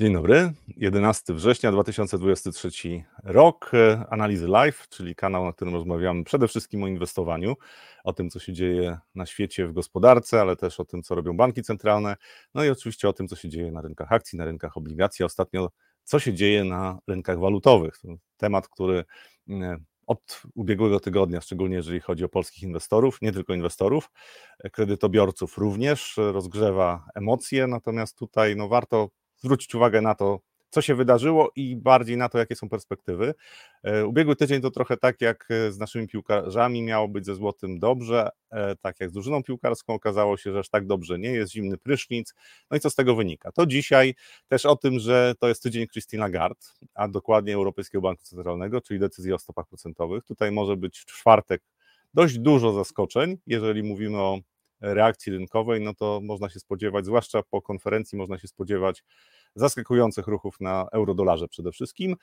Dzień dobry, 11 września 2023 rok, e, Analizy Live, czyli kanał, na którym rozmawiamy przede wszystkim o inwestowaniu, o tym, co się dzieje na świecie w gospodarce, ale też o tym, co robią banki centralne, no i oczywiście o tym, co się dzieje na rynkach akcji, na rynkach obligacji, ostatnio co się dzieje na rynkach walutowych. To temat, który mm, od ubiegłego tygodnia, szczególnie jeżeli chodzi o polskich inwestorów, nie tylko inwestorów, e, kredytobiorców również e, rozgrzewa emocje, natomiast tutaj no, warto zwrócić uwagę na to, co się wydarzyło i bardziej na to, jakie są perspektywy. E, ubiegły tydzień to trochę tak jak e, z naszymi piłkarzami miało być ze złotym dobrze, e, tak jak z drużyną piłkarską okazało się, że aż tak dobrze nie jest, zimny prysznic. No i co z tego wynika? To dzisiaj też o tym, że to jest tydzień Christine Lagarde, a dokładnie Europejskiego Banku Centralnego, czyli decyzji o stopach procentowych. Tutaj może być w czwartek dość dużo zaskoczeń, jeżeli mówimy o reakcji rynkowej, no to można się spodziewać, zwłaszcza po konferencji, można się spodziewać zaskakujących ruchów na eurodolarze przede wszystkim.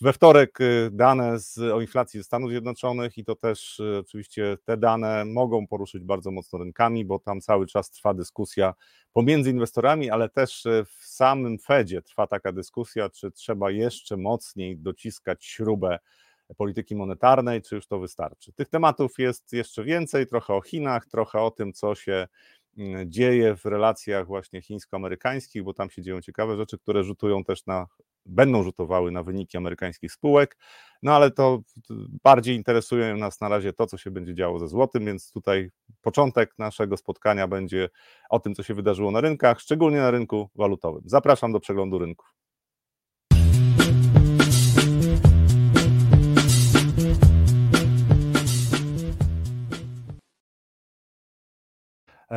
We wtorek y, dane z, o inflacji ze Stanów Zjednoczonych i to też y, oczywiście te dane mogą poruszyć bardzo mocno rynkami, bo tam cały czas trwa dyskusja pomiędzy inwestorami, ale też y, w samym Fedzie trwa taka dyskusja, czy trzeba jeszcze mocniej dociskać śrubę polityki monetarnej, czy już to wystarczy. Tych tematów jest jeszcze więcej, trochę o Chinach, trochę o tym, co się mm, dzieje w relacjach właśnie chińsko-amerykańskich, bo tam się dzieją ciekawe rzeczy, które rzutują też na, będą rzutowały na wyniki amerykańskich spółek, no ale to bardziej interesuje nas na razie to, co się będzie działo ze złotym, więc tutaj początek naszego spotkania będzie o tym, co się wydarzyło na rynkach, szczególnie na rynku walutowym. Zapraszam do przeglądu rynków.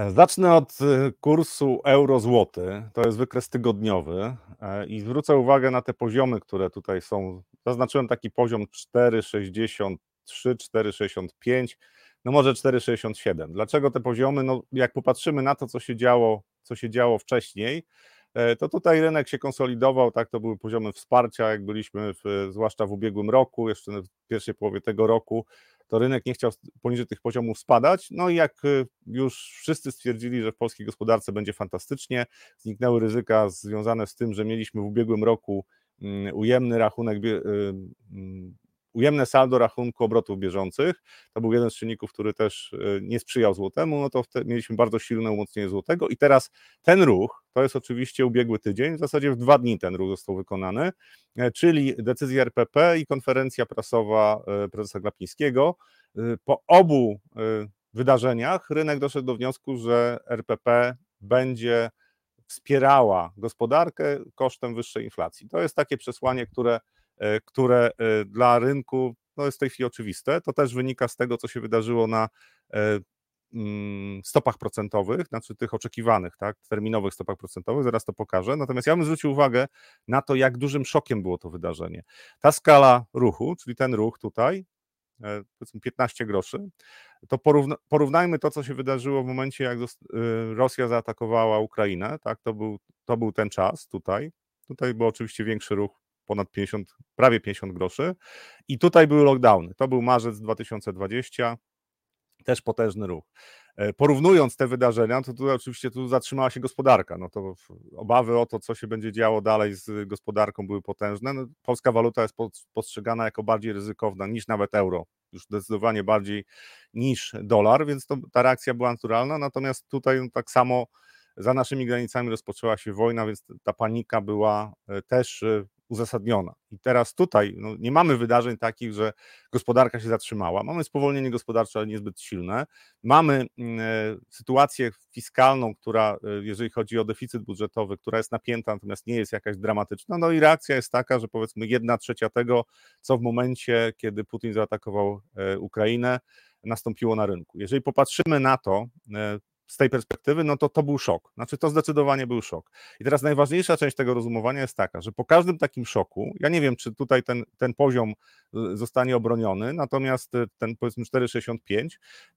Zacznę od e, kursu euro-złoty. To jest wykres tygodniowy e, i zwrócę uwagę na te poziomy, które tutaj są. Zaznaczyłem taki poziom 4,63, 4,65, no może 4,67. Dlaczego te poziomy? No jak popatrzymy na to, co się działo, co się działo wcześniej, to tutaj rynek się konsolidował, tak, to były poziomy wsparcia, jak byliśmy w, zwłaszcza w ubiegłym roku, jeszcze w pierwszej połowie tego roku, to rynek nie chciał poniżej tych poziomów spadać. No i jak y, już wszyscy stwierdzili, że w polskiej gospodarce będzie fantastycznie, zniknęły ryzyka związane z tym, że mieliśmy w ubiegłym roku mm, ujemny rachunek y, mm, ujemne saldo rachunku obrotów bieżących, to był jeden z czynników, który też e, nie sprzyjał złotemu, no to mieliśmy bardzo silne umocnienie złotego i teraz ten ruch, to jest oczywiście ubiegły tydzień, w zasadzie w dwa dni ten ruch został wykonany, e, czyli decyzja RPP i konferencja prasowa e, prezesa Glapińskiego. Po obu wydarzeniach rynek doszedł do wniosku, że RPP będzie wspierała gospodarkę kosztem wyższej inflacji. To jest takie przesłanie, które które e, dla rynku no jest w tej chwili oczywiste. To też wynika z tego, co się wydarzyło na e, mm, stopach procentowych, znaczy tych oczekiwanych, tak, terminowych stopach procentowych, zaraz to pokażę. Natomiast ja bym zwrócił uwagę na to, jak dużym szokiem było to wydarzenie. Ta skala ruchu, czyli ten ruch tutaj, powiedzmy 15 groszy, to porówna, porównajmy to, co się wydarzyło w momencie, jak Rosja zaatakowała Ukrainę, tak, to był, to był ten czas tutaj. Tutaj był oczywiście większy ruch ponad 50, prawie 50 groszy. I tutaj były lockdowny. To był marzec 2020, też potężny ruch. E, porównując te wydarzenia, to tutaj oczywiście tu zatrzymała się gospodarka. No to obawy o to, co się będzie działo dalej z gospodarką, były potężne. No, polska waluta jest postrzegana jako bardziej ryzykowna niż nawet euro, już zdecydowanie bardziej niż dolar, więc to, ta reakcja była naturalna. Natomiast tutaj no, tak samo za naszymi granicami rozpoczęła się wojna, więc ta panika była e, też e, uzasadniona. I teraz tutaj no, nie mamy wydarzeń takich, że gospodarka się zatrzymała. Mamy spowolnienie gospodarcze, ale niezbyt silne. Mamy mm, e, sytuację fiskalną, która, e, jeżeli chodzi o deficyt budżetowy, która jest napięta, natomiast nie jest jakaś dramatyczna. No i reakcja jest taka, że powiedzmy jedna trzecia tego, co w momencie, kiedy Putin zaatakował e, Ukrainę, nastąpiło na rynku. Jeżeli popatrzymy na to, z tej perspektywy, no to to był szok. Znaczy to zdecydowanie był szok. I teraz najważniejsza część tego rozumowania jest taka, że po każdym takim szoku, ja nie wiem, czy tutaj ten, ten poziom y, zostanie obroniony, natomiast y, ten powiedzmy 4,65,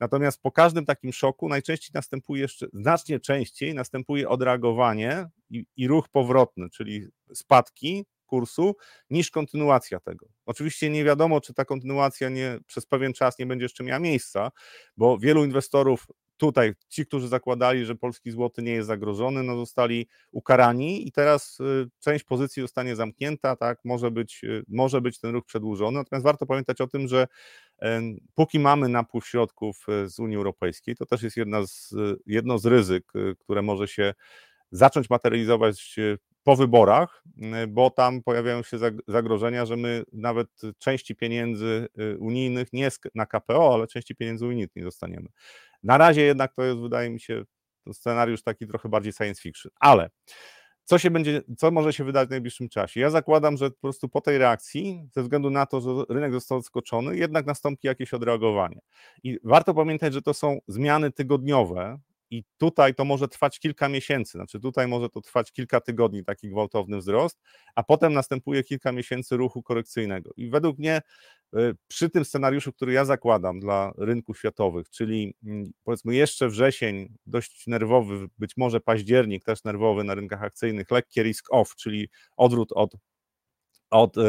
natomiast po każdym takim szoku najczęściej następuje jeszcze, znacznie częściej następuje odreagowanie i, i ruch powrotny, czyli spadki kursu, niż kontynuacja tego. Oczywiście nie wiadomo, czy ta kontynuacja nie, przez pewien czas nie będzie jeszcze miała miejsca, bo wielu inwestorów tutaj ci, którzy zakładali, że polski złoty nie jest zagrożony, no zostali ukarani i teraz część pozycji zostanie zamknięta, tak, może być, może być ten ruch przedłużony, natomiast warto pamiętać o tym, że póki mamy napływ środków z Unii Europejskiej, to też jest jedna z, jedno z ryzyk, które może się zacząć materializować po wyborach, y, bo tam pojawiają się zagrożenia, że my nawet części pieniędzy y, unijnych nie na KPO, ale części pieniędzy unijnych nie dostaniemy. Na razie jednak to jest, wydaje mi się, scenariusz taki trochę bardziej science fiction, ale co się będzie, co może się wydać w najbliższym czasie? Ja zakładam, że po prostu po tej reakcji, ze względu na to, że rynek został zaskoczony, jednak nastąpi jakieś odreagowanie. I warto pamiętać, że to są zmiany tygodniowe, i tutaj to może trwać kilka miesięcy, znaczy tutaj może to trwać kilka tygodni, taki gwałtowny wzrost, a potem następuje kilka miesięcy ruchu korekcyjnego. I według mnie y, przy tym scenariuszu, który ja zakładam dla rynków światowych, czyli mm, powiedzmy jeszcze wrzesień, dość nerwowy, być może październik też nerwowy na rynkach akcyjnych, lekkie risk off, czyli odwrót od od y,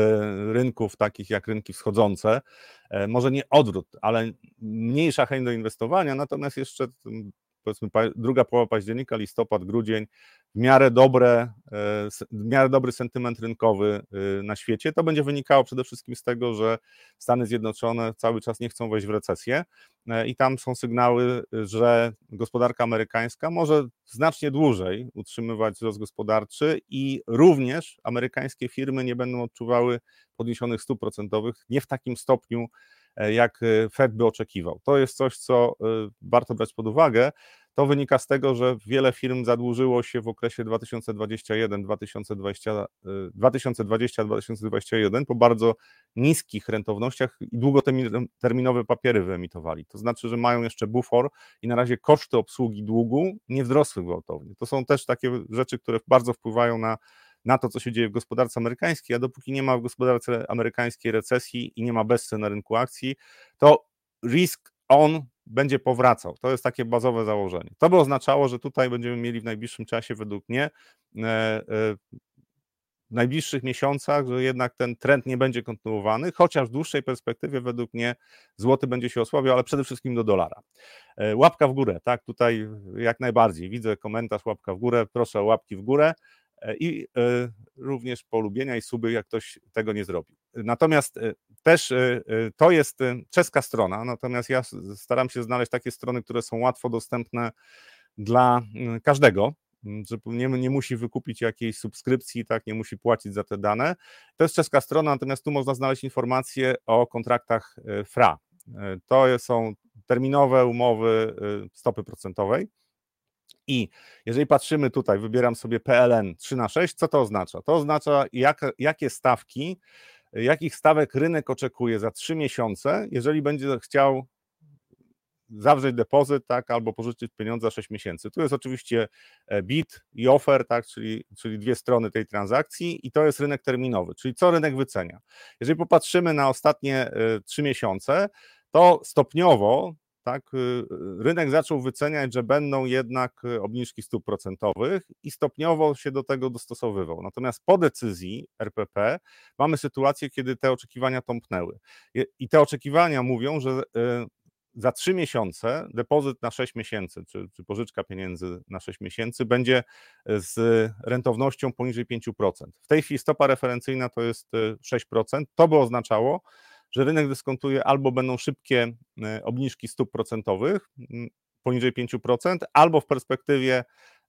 rynków takich jak rynki wschodzące, e, może nie odwrót, ale mniejsza chęć do inwestowania, natomiast jeszcze powiedzmy druga połowa października, listopad, grudzień, w miarę, dobre, e, w miarę dobry sentyment rynkowy e, na świecie. To będzie wynikało przede wszystkim z tego, że Stany Zjednoczone cały czas nie chcą wejść w recesję e, i tam są sygnały, że gospodarka amerykańska może znacznie dłużej utrzymywać wzrost gospodarczy i również amerykańskie firmy nie będą odczuwały podniesionych stóp procentowych nie w takim stopniu, jak Fed by oczekiwał. To jest coś, co warto brać pod uwagę. To wynika z tego, że wiele firm zadłużyło się w okresie 2021-2021 po bardzo niskich rentownościach i długoterminowe papiery wyemitowali. To znaczy, że mają jeszcze bufor i na razie koszty obsługi długu nie wzrosły gwałtownie. To są też takie rzeczy, które bardzo wpływają na na to, co się dzieje w gospodarce amerykańskiej, a dopóki nie ma w gospodarce amerykańskiej recesji i nie ma bezce na rynku akcji, to risk on będzie powracał. To jest takie bazowe założenie. To by oznaczało, że tutaj będziemy mieli w najbliższym czasie, według mnie, e, e, w najbliższych miesiącach, że jednak ten trend nie będzie kontynuowany, chociaż w dłuższej perspektywie według mnie złoty będzie się osłabiał, ale przede wszystkim do dolara. E, łapka w górę, tak, tutaj jak najbardziej. Widzę komentarz, łapka w górę, proszę o łapki w górę. E, i e, również polubienia i suby, jak ktoś tego nie zrobił. Natomiast e, też to jest czeska strona, natomiast ja staram się znaleźć takie strony, które są łatwo dostępne dla mm, każdego, że nie, nie musi wykupić jakiejś subskrypcji, tak, nie musi płacić za te dane. To jest czeska strona, natomiast tu można znaleźć informacje o kontraktach FRA. To są terminowe umowy stopy procentowej. I jeżeli patrzymy tutaj, wybieram sobie PLN 3 na 6, co to oznacza? To oznacza, jak, jakie stawki, jakich stawek rynek oczekuje za 3 miesiące, jeżeli będzie chciał zawrzeć depozyt, tak, albo pożyczyć pieniądze za 6 miesięcy. Tu jest oczywiście e, bid i offer, tak, czyli, czyli dwie strony tej transakcji i to jest rynek terminowy, czyli co rynek wycenia. Jeżeli popatrzymy na ostatnie 3 e, miesiące, to stopniowo tak, y, y, rynek zaczął wyceniać, że będą jednak y, obniżki stóp procentowych i stopniowo się do tego dostosowywał. Natomiast po decyzji RPP mamy sytuację, kiedy te oczekiwania tąpnęły. I te oczekiwania mówią, że za trzy miesiące depozyt na 6 miesięcy, czy, czy pożyczka pieniędzy na 6 miesięcy będzie z rentownością poniżej 5%. W tej chwili stopa referencyjna to jest 6%. To by oznaczało, że rynek dyskontuje albo będą szybkie e, obniżki stóp procentowych poniżej 5%, albo w perspektywie,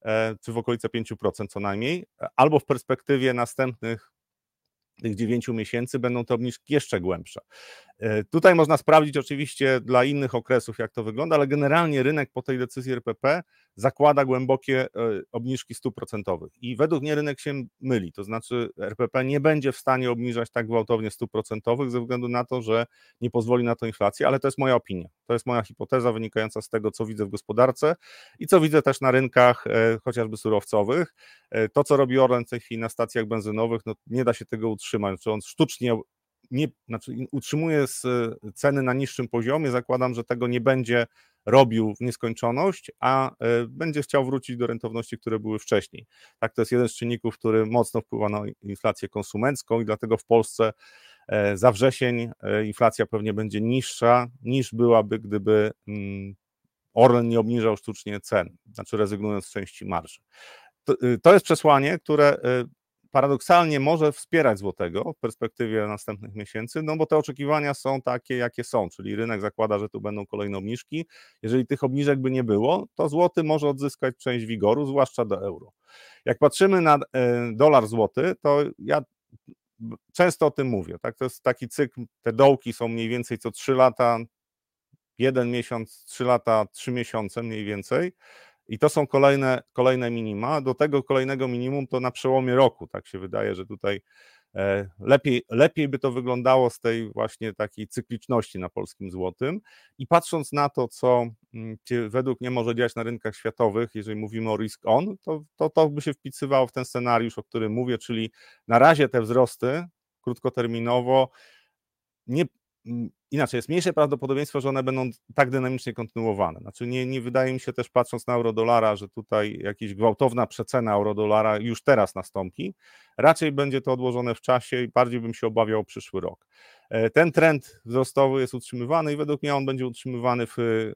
e, czy w okolice 5% co najmniej, albo w perspektywie następnych tych 9 miesięcy będą te obniżki jeszcze głębsze. E, tutaj można sprawdzić oczywiście dla innych okresów, jak to wygląda, ale generalnie rynek po tej decyzji RPP zakłada głębokie e, obniżki stóp procentowych. I według mnie rynek się myli, to znaczy RPP nie będzie w stanie obniżać tak gwałtownie stóp procentowych ze względu na to, że nie pozwoli na to inflacja, ale to jest moja opinia. To jest moja hipoteza wynikająca z tego, co widzę w gospodarce i co widzę też na rynkach e, chociażby surowcowych. To, co robi Orlen w tej chwili na stacjach benzynowych, no nie da się tego utrzymać, że on sztucznie nie, znaczy utrzymuje ceny na niższym poziomie, zakładam, że tego nie będzie robił w nieskończoność, a e, będzie chciał wrócić do rentowności, które były wcześniej. Tak, to jest jeden z czynników, który mocno wpływa na inflację konsumencką i dlatego w Polsce e, za wrzesień e, inflacja pewnie będzie niższa niż byłaby, gdyby mm, Orlen nie obniżał sztucznie cen, znaczy rezygnując z części marży. To, to jest przesłanie, które paradoksalnie może wspierać złotego w perspektywie następnych miesięcy, no bo te oczekiwania są takie, jakie są, czyli rynek zakłada, że tu będą kolejne obniżki. Jeżeli tych obniżek by nie było, to złoty może odzyskać część wigoru, zwłaszcza do euro. Jak patrzymy na e, dolar złoty, to ja często o tym mówię, tak? To jest taki cykl, te dołki są mniej więcej co 3 lata, jeden miesiąc, 3 lata, 3 miesiące mniej więcej. I to są kolejne, kolejne minima. Do tego kolejnego minimum to na przełomie roku. Tak się wydaje, że tutaj e, lepiej, lepiej by to wyglądało z tej właśnie takiej cykliczności na polskim złotym. I patrząc na to, co mm, według mnie może działać na rynkach światowych, jeżeli mówimy o risk on, to, to, to by się wpisywało w ten scenariusz, o którym mówię, czyli na razie te wzrosty krótkoterminowo nie, inaczej, jest mniejsze prawdopodobieństwo, że one będą tak dynamicznie kontynuowane. Znaczy nie, nie wydaje mi się też, patrząc na euro-dolara, że tutaj jakaś gwałtowna przecena euro-dolara już teraz nastąpi. Raczej będzie to odłożone w czasie i bardziej bym się obawiał o przyszły rok. E, ten trend wzrostowy jest utrzymywany i według mnie on będzie utrzymywany w, e,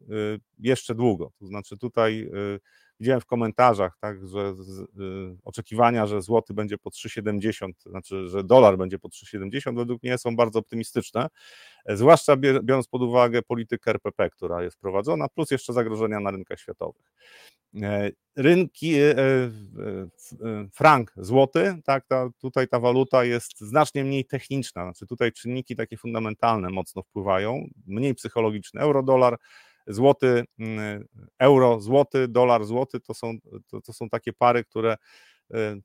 jeszcze długo. To znaczy tutaj e, widziałem w komentarzach, tak, że z, y, oczekiwania, że złoty będzie po 3,70, znaczy, że dolar będzie po 3,70, według mnie są bardzo optymistyczne, zwłaszcza biorąc pod uwagę politykę RPP, która jest prowadzona, plus jeszcze zagrożenia na rynkach światowych. E, rynki, e, e, frank, złoty, tak, ta, tutaj ta waluta jest znacznie mniej techniczna, znaczy tutaj czynniki takie fundamentalne mocno wpływają, mniej psychologiczne. Euro, dolar złoty, mm, euro, złoty, dolar, złoty to są, to, to są takie pary, które e,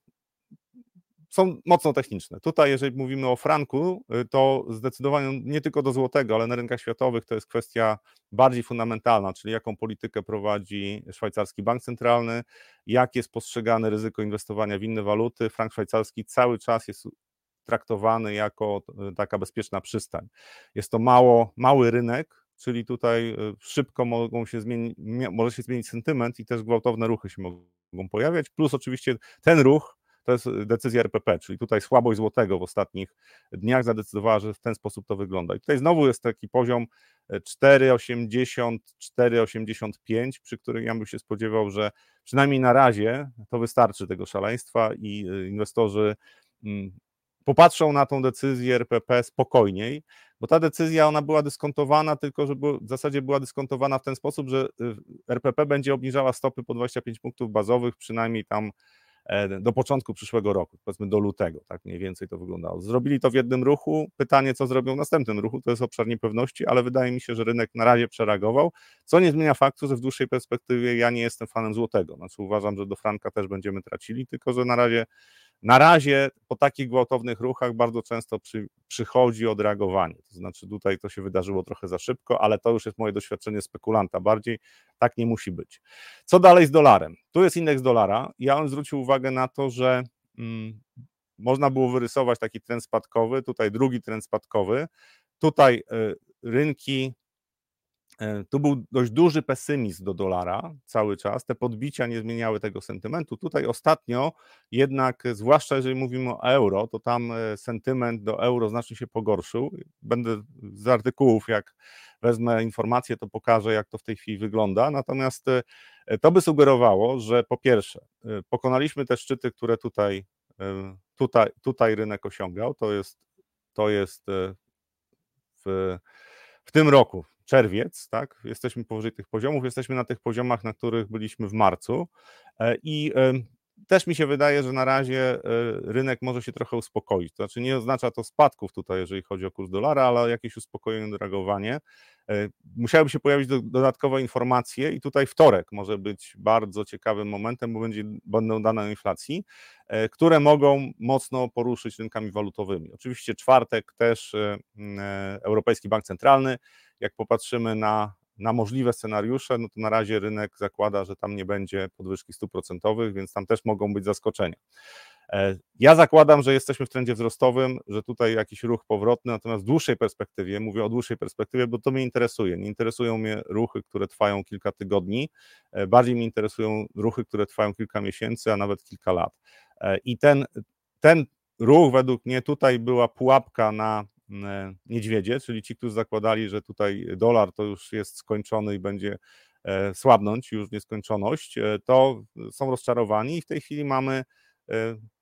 są mocno techniczne. Tutaj, jeżeli mówimy o franku, e, to zdecydowanie nie tylko do złotego, ale na rynkach światowych to jest kwestia bardziej fundamentalna, czyli jaką politykę prowadzi szwajcarski bank centralny, jak jest postrzegane ryzyko inwestowania w inne waluty. Frank szwajcarski cały czas jest traktowany jako e, taka bezpieczna przystań. Jest to mało, mały rynek, czyli tutaj e, szybko mogą się zmienić, może się zmienić sentyment i też gwałtowne ruchy się mogą pojawiać, plus oczywiście ten ruch to jest decyzja RPP, czyli tutaj słabość złotego w ostatnich dniach zadecydowała, że w ten sposób to wygląda. I tutaj znowu jest taki poziom 4,80, e, 4,85, przy którym ja bym się spodziewał, że przynajmniej na razie to wystarczy tego szaleństwa i inwestorzy mm, popatrzą na tą decyzję RPP spokojniej, bo ta decyzja ona była dyskontowana, tylko że w zasadzie była dyskontowana w ten sposób, że y, RPP będzie obniżała stopy po 25 punktów bazowych, przynajmniej tam e, do początku przyszłego roku, powiedzmy do lutego, tak mniej więcej to wyglądało. Zrobili to w jednym ruchu, pytanie co zrobią w następnym ruchu, to jest obszar niepewności, ale wydaje mi się, że rynek na razie przereagował, co nie zmienia faktu, że w dłuższej perspektywie ja nie jestem fanem złotego, znaczy uważam, że do franka też będziemy tracili, tylko że na razie na razie po takich gwałtownych ruchach bardzo często przy, przychodzi odreagowanie. To znaczy, tutaj to się wydarzyło trochę za szybko, ale to już jest moje doświadczenie spekulanta bardziej. Tak nie musi być. Co dalej z dolarem? Tu jest indeks dolara. Ja bym zwrócił uwagę na to, że mm, można było wyrysować taki trend spadkowy, tutaj drugi trend spadkowy. Tutaj y, rynki tu był dość duży pesymizm do dolara cały czas. Te podbicia nie zmieniały tego sentymentu. Tutaj ostatnio jednak, zwłaszcza jeżeli mówimy o euro, to tam e, sentyment do euro znacznie się pogorszył. Będę z artykułów, jak wezmę informacje, to pokażę, jak to w tej chwili wygląda. Natomiast e, to by sugerowało, że po pierwsze, pokonaliśmy te szczyty, które tutaj, tutaj, tutaj rynek osiągał. To jest, to jest w, w tym roku, czerwiec, tak? Jesteśmy powyżej tych poziomów, jesteśmy na tych poziomach, na których byliśmy w marcu e, i też mi się wydaje, że na razie e, rynek może się trochę uspokoić. To znaczy nie oznacza to spadków tutaj, jeżeli chodzi o kurs dolara, ale jakieś uspokojone reagowanie. E, musiałyby się pojawić dodatkowe informacje i tutaj wtorek może być bardzo ciekawym momentem, bo będzie, będą dane o inflacji, które mogą mocno poruszyć rynkami walutowymi. Oczywiście czwartek też Europejski Bank Centralny jak popatrzymy na, na możliwe scenariusze, no to na razie rynek zakłada, że tam nie będzie podwyżki stóp procentowych, więc tam też mogą być zaskoczenia. E, ja zakładam, że jesteśmy w trendzie wzrostowym, że tutaj jakiś ruch powrotny, natomiast w dłuższej perspektywie, mówię o dłuższej perspektywie, bo to mnie interesuje. Nie interesują mnie ruchy, które trwają kilka tygodni, e, bardziej mnie interesują ruchy, które trwają kilka miesięcy, a nawet kilka lat. E, I ten, ten ruch według mnie tutaj była pułapka na niedźwiedzie, czyli ci, którzy zakładali, że tutaj dolar to już jest skończony i będzie słabnąć już nieskończoność, to są rozczarowani i w tej chwili mamy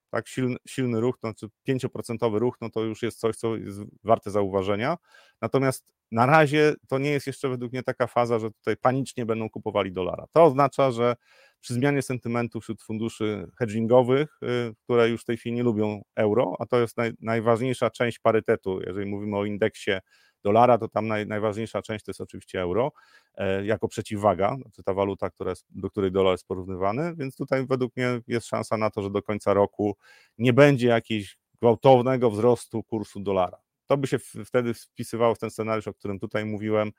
tak silny, silny ruch, to znaczy 5% ruch, no to już jest coś, co jest warte zauważenia. Natomiast na razie to nie jest jeszcze według mnie taka faza, że tutaj panicznie będą kupowali dolara. To oznacza, że przy zmianie sentymentu wśród funduszy hedgingowych, y, które już w tej chwili nie lubią euro, a to jest naj, najważniejsza część parytetu, jeżeli mówimy o indeksie dolara, to tam naj, najważniejsza część to jest oczywiście euro, e, jako przeciwwaga, znaczy ta waluta, która jest, do której dolar jest porównywany, więc tutaj według mnie jest szansa na to, że do końca roku nie będzie jakiegoś gwałtownego wzrostu kursu dolara. To by się wtedy wpisywało w ten scenariusz, o którym tutaj mówiłem,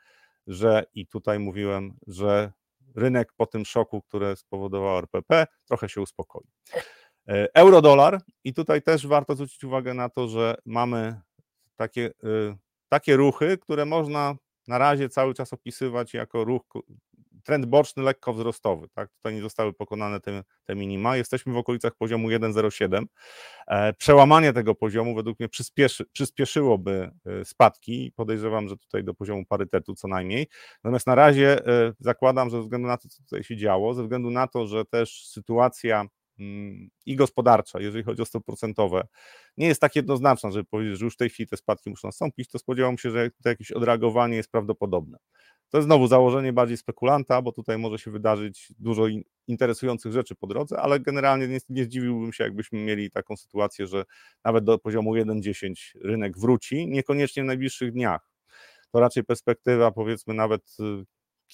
że i tutaj mówiłem, że rynek po tym szoku, który spowodował RPP, trochę się uspokoi. E, euro-dolar i tutaj też warto zwrócić uwagę na to, że mamy takie, y, takie ruchy, które można na razie cały czas opisywać jako ruch trend boczny lekko wzrostowy. Tak? Tutaj nie zostały pokonane te, te minima. Jesteśmy w okolicach poziomu 1,07. E, przełamanie tego poziomu według mnie przyspieszy, przyspieszyłoby e, spadki. Podejrzewam, że tutaj do poziomu parytetu co najmniej. Natomiast na razie e, zakładam, że ze względu na to, co tutaj się działo, ze względu na to, że też sytuacja i gospodarcza, jeżeli chodzi o stopy procentowe, nie jest tak jednoznaczna, żeby powiedzieć, że już w tej chwili te spadki muszą nastąpić, to spodziewam się, że to jakieś odreagowanie jest prawdopodobne. To jest znowu założenie bardziej spekulanta, bo tutaj może się wydarzyć dużo interesujących rzeczy po drodze, ale generalnie nie, nie zdziwiłbym się, jakbyśmy mieli taką sytuację, że nawet do poziomu 1,10 rynek wróci, niekoniecznie w najbliższych dniach. To raczej perspektywa, powiedzmy, nawet y,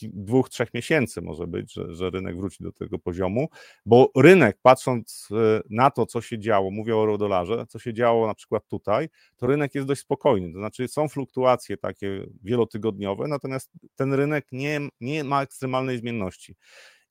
dwóch, trzech miesięcy może być, że, że rynek wróci do tego poziomu, bo rynek, patrząc e, na to, co się działo, mówię o eurodolarze, co się działo na przykład tutaj, to rynek jest dość spokojny, to znaczy są fluktuacje takie wielotygodniowe, natomiast ten rynek nie, nie ma ekstremalnej zmienności.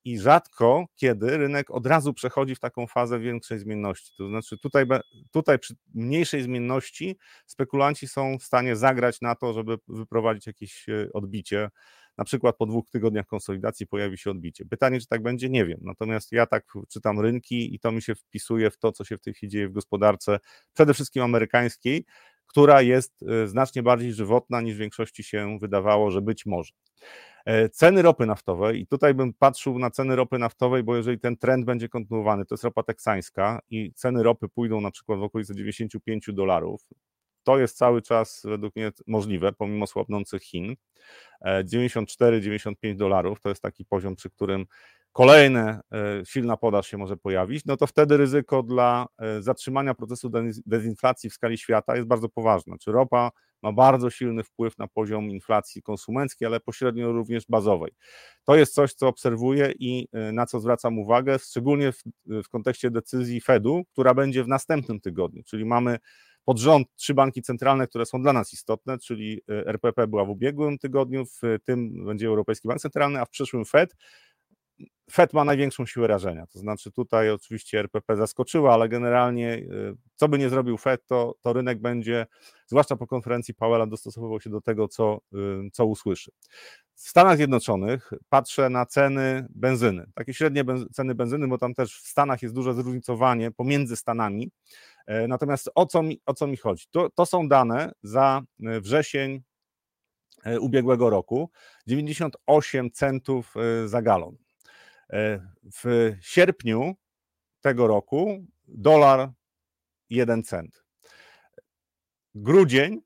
I rzadko kiedy rynek od razu przechodzi w taką fazę większej zmienności. To znaczy, tutaj, tutaj przy mniejszej zmienności spekulanci są w stanie zagrać na to, żeby wyprowadzić jakieś e, odbicie na przykład po dwóch tygodniach konsolidacji pojawi się odbicie. Pytanie, czy tak będzie, nie wiem. Natomiast ja tak czytam rynki i to mi się wpisuje w to, co się w tej chwili dzieje w gospodarce, przede wszystkim amerykańskiej, która jest e, znacznie bardziej żywotna niż w większości się wydawało, że być może. E, ceny ropy naftowej, i tutaj bym patrzył na ceny ropy naftowej, bo jeżeli ten trend będzie kontynuowany, to jest ropa teksańska i ceny ropy pójdą na przykład w okolice 95 dolarów, to jest cały czas według mnie możliwe, pomimo słabnących Chin. 94-95 e, dolarów to jest taki poziom, przy którym kolejna e, silna podaż się może pojawić, no to wtedy ryzyko dla e, zatrzymania procesu dezinflacji w skali świata jest bardzo poważne. Czy ropa ma bardzo silny wpływ na poziom inflacji konsumenckiej, ale pośrednio również bazowej. To jest coś, co obserwuję i na co zwracam uwagę, szczególnie w, w kontekście decyzji Fedu, która będzie w następnym tygodniu, czyli mamy pod rząd trzy banki centralne, które są dla nas istotne, czyli e, RPP była w ubiegłym tygodniu, w tym będzie Europejski Bank Centralny, a w przyszłym Fed. Fed ma największą siłę rażenia, to znaczy tutaj oczywiście RPP zaskoczyła, ale generalnie e, co by nie zrobił Fed, to, to rynek będzie, zwłaszcza po konferencji Powella, dostosowywał się do tego, co, e, co usłyszy. W Stanach Zjednoczonych patrzę na ceny benzyny, takie średnie ceny benzyny, bo tam też w Stanach jest duże zróżnicowanie pomiędzy Stanami. E, natomiast o co mi, o co mi chodzi? To, to są dane za e, wrzesień e, ubiegłego roku 98 centów za galon. W sierpniu tego roku dolar 1 cent. Grudzień,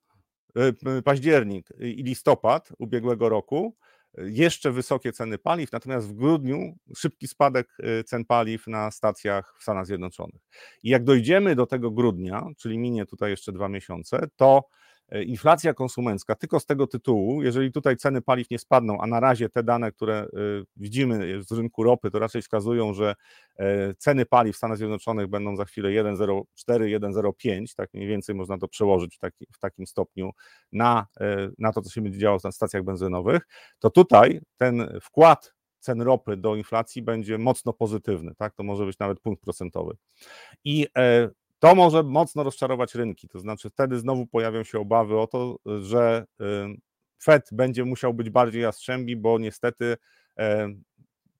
październik i listopad ubiegłego roku jeszcze wysokie ceny paliw, natomiast w grudniu szybki spadek y, cen paliw na stacjach w Stanach Zjednoczonych. I jak dojdziemy do tego grudnia, czyli minie tutaj jeszcze dwa miesiące, to inflacja konsumencka tylko z tego tytułu, jeżeli tutaj ceny paliw nie spadną, a na razie te dane, które e, widzimy z rynku ropy, to raczej wskazują, że e, ceny paliw w Stanach Zjednoczonych będą za chwilę 1,04, 1,05, tak mniej więcej można to przełożyć w, taki, w takim stopniu na, na to, co się będzie działo na stacjach benzynowych, to tutaj ten wkład cen ropy do inflacji będzie mocno pozytywny, tak? To może być nawet punkt procentowy. I to może mocno rozczarować rynki. To znaczy, wtedy znowu pojawią się obawy o to, że Fed będzie musiał być bardziej jastrzębi, bo niestety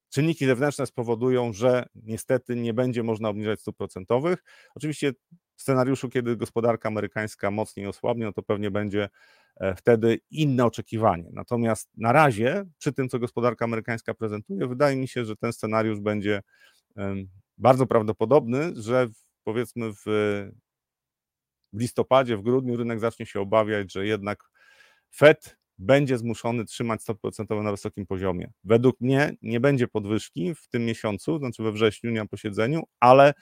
czynniki zewnętrzne spowodują, że niestety nie będzie można obniżać stóp procentowych. Oczywiście w scenariuszu, kiedy gospodarka amerykańska mocniej osłabnie, no to pewnie będzie wtedy inne oczekiwanie. Natomiast na razie, przy tym, co gospodarka amerykańska prezentuje, wydaje mi się, że ten scenariusz będzie bardzo prawdopodobny, że powiedzmy w, listopadzie, w grudniu rynek zacznie się obawiać, że jednak Fed będzie zmuszony trzymać stopy procentowe na wysokim poziomie. Według mnie nie będzie podwyżki w tym miesiącu, znaczy we wrześniu, na posiedzeniu, ale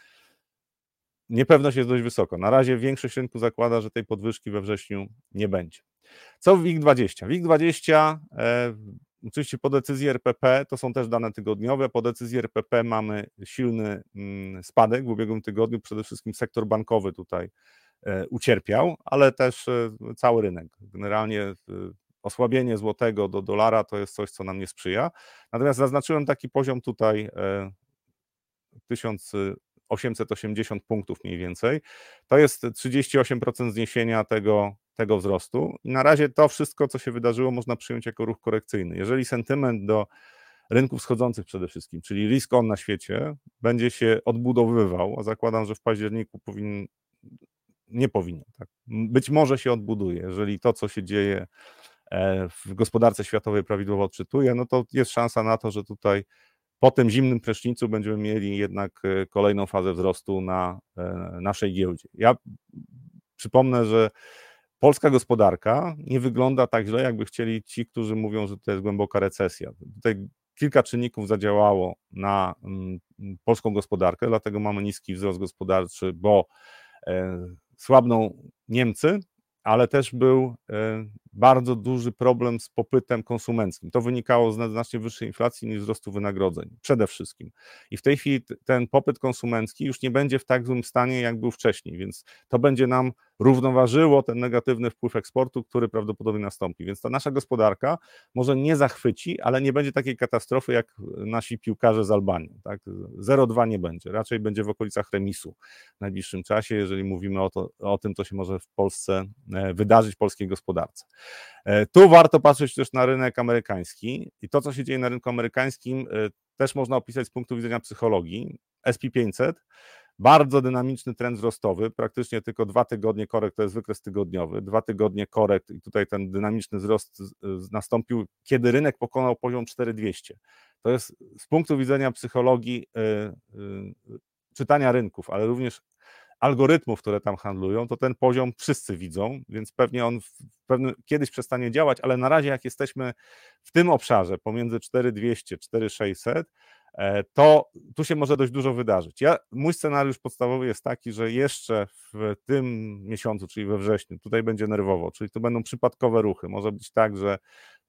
niepewność jest dość wysoka. Na razie większość rynku zakłada, że tej podwyżki we wrześniu nie będzie. Co w WIG20? WIG20 e, Oczywiście po decyzji RPP to są też dane tygodniowe. Po decyzji RPP mamy silny mm, spadek w ubiegłym tygodniu. Przede wszystkim sektor bankowy tutaj e, ucierpiał, ale też e, cały rynek. Generalnie e, osłabienie złotego do dolara to jest coś, co nam nie sprzyja. Natomiast zaznaczyłem taki poziom tutaj 1880 punktów mniej więcej. To jest 38% zniesienia tego tego wzrostu. I na razie to wszystko, co się wydarzyło, można przyjąć jako ruch korekcyjny. Jeżeli sentyment do rynków schodzących przede wszystkim, czyli risk on na świecie, będzie się odbudowywał, a zakładam, że w październiku powinien, nie powinien, tak, być może się odbuduje, jeżeli to, co się dzieje e, w gospodarce światowej prawidłowo odczytuje, no to jest szansa na to, że tutaj po tym zimnym prysznicu będziemy mieli jednak e, kolejną fazę wzrostu na e, naszej giełdzie. Ja przypomnę, że polska gospodarka nie wygląda tak źle, jakby chcieli ci, którzy mówią, że to jest głęboka recesja. Tutaj kilka czynników zadziałało na mm, polską gospodarkę, dlatego mamy niski wzrost gospodarczy, bo e, słabną Niemcy, ale też był e, bardzo duży problem z popytem konsumenckim. To wynikało z znacznie wyższej inflacji niż wzrostu wynagrodzeń, przede wszystkim. I w tej chwili ten popyt konsumencki już nie będzie w tak złym stanie, jak był wcześniej, więc to będzie nam równoważyło ten negatywny wpływ eksportu, który prawdopodobnie nastąpi. Więc ta nasza gospodarka może nie zachwyci, ale nie będzie takiej katastrofy jak nasi piłkarze z Albanii. Tak? 0,2 nie będzie, raczej będzie w okolicach remisu w najbliższym czasie, jeżeli mówimy o, to, o tym, co się może w Polsce e, wydarzyć w polskiej gospodarce. E, tu warto patrzeć też na rynek amerykański i to, co się dzieje na rynku amerykańskim, e, też można opisać z punktu widzenia psychologii. SP500 bardzo dynamiczny trend wzrostowy, praktycznie tylko dwa tygodnie korekt, to jest wykres tygodniowy, dwa tygodnie korekt i tutaj ten dynamiczny wzrost nastąpił, kiedy rynek pokonał poziom 4200. To jest z punktu widzenia psychologii yy, czytania rynków, ale również algorytmów, które tam handlują, to ten poziom wszyscy widzą, więc pewnie on pewnym, kiedyś przestanie działać, ale na razie jak jesteśmy w tym obszarze pomiędzy 4200, 4600, E, to tu się może dość dużo wydarzyć. Ja, mój scenariusz podstawowy jest taki, że jeszcze w tym miesiącu, czyli we wrześniu, tutaj będzie nerwowo, czyli to będą przypadkowe ruchy. Może być tak, że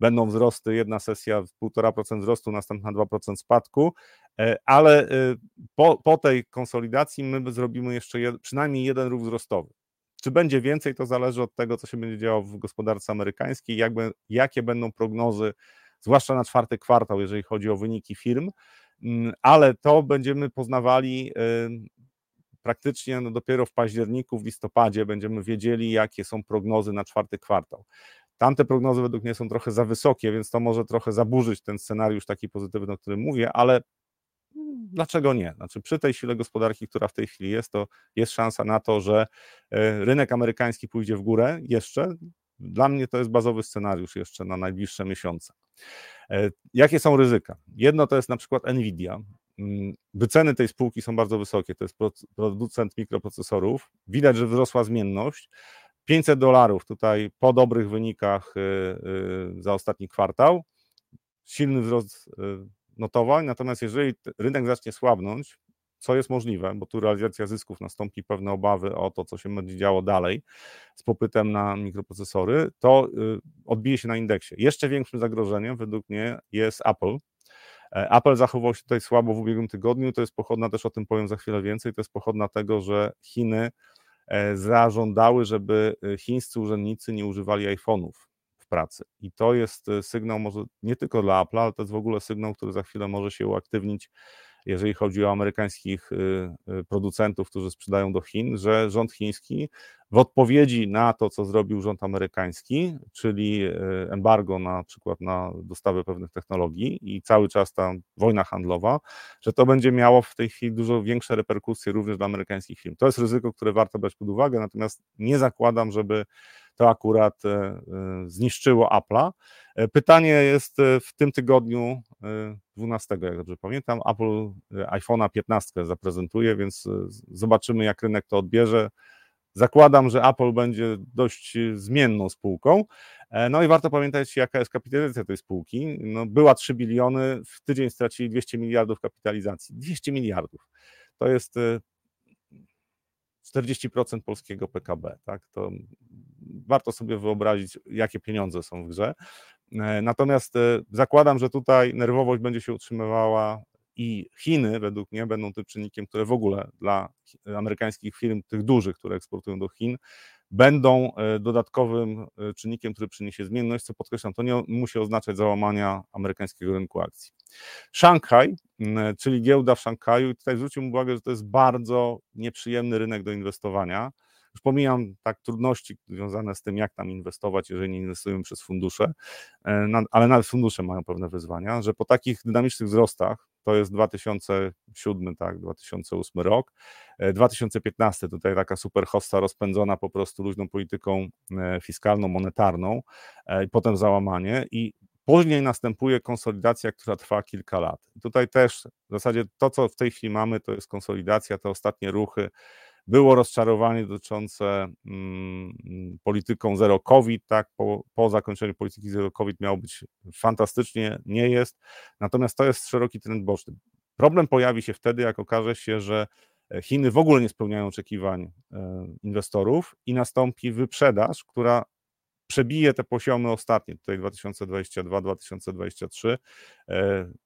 będą wzrosty, jedna sesja 1,5% wzrostu, następna 2% spadku, e, ale e, po, po tej konsolidacji my zrobimy jeszcze jed, przynajmniej jeden ruch wzrostowy. Czy będzie więcej, to zależy od tego, co się będzie działo w gospodarce amerykańskiej, jakby, jakie będą prognozy, zwłaszcza na czwarty kwartał, jeżeli chodzi o wyniki firm. Mm, ale to będziemy poznawali praktycznie no dopiero w październiku, w listopadzie będziemy wiedzieli, jakie są prognozy na czwarty kwartał. Tamte prognozy według mnie są trochę za wysokie, więc to może trochę zaburzyć ten scenariusz taki pozytywny, o którym mówię, ale dlaczego nie? Znaczy, przy tej sile gospodarki, która w tej chwili jest, to jest szansa na to, że e, rynek amerykański pójdzie w górę jeszcze. Dla mnie to jest bazowy scenariusz jeszcze na najbliższe miesiące. E, jakie są ryzyka? Jedno to jest na przykład Nvidia. Mm, wyceny tej spółki są bardzo wysokie. To jest producent mikroprocesorów. Widać, że wzrosła zmienność. 500 dolarów tutaj po dobrych wynikach y, y, za ostatni kwartał. Silny wzrost y, notowań. Natomiast jeżeli rynek zacznie słabnąć, co jest możliwe, bo tu realizacja zysków nastąpi pewne obawy o to, co się będzie działo dalej z popytem na mikroprocesory, to odbije się na indeksie. Jeszcze większym zagrożeniem według mnie jest Apple. E, Apple zachował się tutaj słabo w ubiegłym tygodniu, to jest pochodna, też o tym powiem za chwilę więcej, to jest pochodna tego, że Chiny zażądały, żeby y, chińscy urzędnicy nie używali iPhone'ów w pracy. I to jest y, sygnał może nie tylko dla Apple, ale to jest w ogóle sygnał, który za chwilę może się uaktywnić jeżeli chodzi o amerykańskich y, y, producentów, którzy sprzedają do Chin, że rząd chiński w odpowiedzi na to, co zrobił rząd amerykański, czyli e, embargo na przykład na dostawę pewnych technologii i cały czas ta wojna handlowa, że to będzie miało w tej chwili dużo większe reperkusje również dla amerykańskich firm. To jest ryzyko, które warto brać pod uwagę, natomiast nie zakładam, żeby to akurat e, e, zniszczyło Apple'a. Pytanie jest w tym tygodniu, 12, jak dobrze pamiętam, Apple iPhone'a 15 zaprezentuje, więc zobaczymy, jak rynek to odbierze. Zakładam, że Apple będzie dość zmienną spółką. E, no i warto pamiętać, jaka jest kapitalizacja tej spółki. No, była 3 biliony, w tydzień stracili 200 miliardów kapitalizacji. 200 miliardów. To jest 40% e, polskiego PKB. Tak? To warto sobie wyobrazić, jakie pieniądze są w grze. E, natomiast zakładam, że tutaj nerwowość będzie się utrzymywała i Chiny, według mnie, będą tym czynnikiem, które w ogóle dla amerykańskich firm, tych dużych, które eksportują do Chin, będą e, dodatkowym e, czynnikiem, który przyniesie zmienność, co podkreślam, to nie musi oznaczać załamania amerykańskiego rynku akcji. Szanghaj, czyli giełda w Szanghaju, tutaj zwróciłbym uwagę, że to jest bardzo nieprzyjemny rynek do inwestowania. Już pomijam tak trudności związane z tym, jak tam inwestować, jeżeli nie inwestujemy przez fundusze, e, ale nawet fundusze mają pewne wyzwania, że po takich dynamicznych wzrostach, to jest 2007, tak, 2008 rok, 2015 e, tutaj taka super hosta rozpędzona po prostu luźną polityką e, fiskalną, monetarną, i potem załamanie i Później następuje konsolidacja, która trwa kilka lat. Tutaj też w zasadzie to, co w tej chwili mamy, to jest konsolidacja, te ostatnie ruchy było rozczarowanie dotyczące mm, polityką zero COVID, tak, po, po zakończeniu polityki zero COVID miało być fantastycznie, nie jest, natomiast to jest szeroki trend boczny. Problem pojawi się wtedy, jak okaże się, że Chiny w ogóle nie spełniają oczekiwań e, inwestorów i nastąpi wyprzedaż, która przebije te poziomy ostatnie, tutaj 2022, 2023,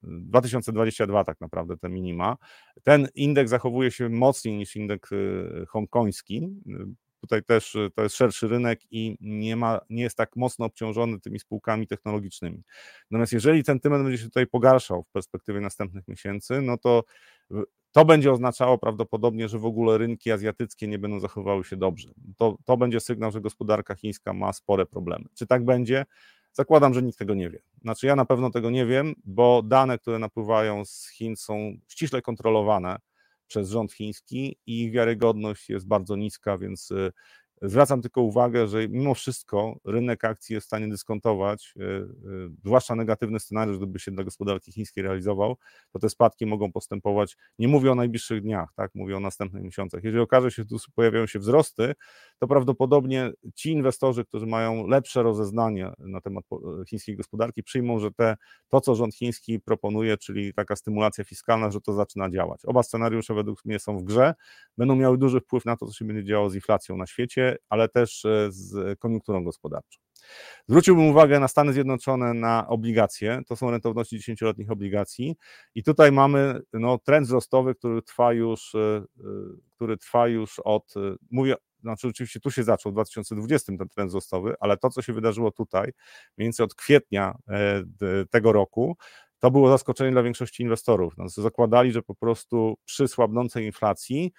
2022 tak naprawdę te minima. Ten indeks zachowuje się mocniej niż indeks y, hongkoński. Tutaj też y, to jest szerszy rynek i nie, ma, nie jest tak mocno obciążony tymi spółkami technologicznymi. Natomiast jeżeli sentyment będzie się tutaj pogarszał w perspektywie następnych miesięcy, no to to będzie oznaczało prawdopodobnie, że w ogóle rynki azjatyckie nie będą zachowywały się dobrze. To, to będzie sygnał, że gospodarka chińska ma spore problemy. Czy tak będzie? Zakładam, że nikt tego nie wie. Znaczy, ja na pewno tego nie wiem, bo dane, które napływają z Chin, są ściśle kontrolowane przez rząd chiński i ich wiarygodność jest bardzo niska, więc y, Zwracam tylko uwagę, że mimo wszystko rynek akcji jest w stanie dyskontować, e, e, zwłaszcza negatywny scenariusz, gdyby się dla gospodarki chińskiej realizował, to te spadki mogą postępować. Nie mówię o najbliższych dniach, tak, mówię o następnych miesiącach. Jeżeli okaże się, że tu pojawiają się wzrosty, to prawdopodobnie ci inwestorzy, którzy mają lepsze rozeznanie na temat e, chińskiej gospodarki, przyjmą, że te, to, co rząd chiński proponuje, czyli taka stymulacja fiskalna, że to zaczyna działać. Oba scenariusze według mnie są w grze, będą miały duży wpływ na to, co się będzie działo z inflacją na świecie ale też e, z koniunkturą gospodarczą. Zwróciłbym uwagę na Stany Zjednoczone, na obligacje, to są rentowności 10-letnich obligacji i tutaj mamy no, trend wzrostowy, który trwa już, e, e, który trwa już od, mówię, znaczy oczywiście tu się zaczął w 2020 ten trend wzrostowy, ale to, co się wydarzyło tutaj, mniej więcej od kwietnia tego roku, to było zaskoczenie dla większości inwestorów. No, zakładali, że po prostu przy słabnącej inflacji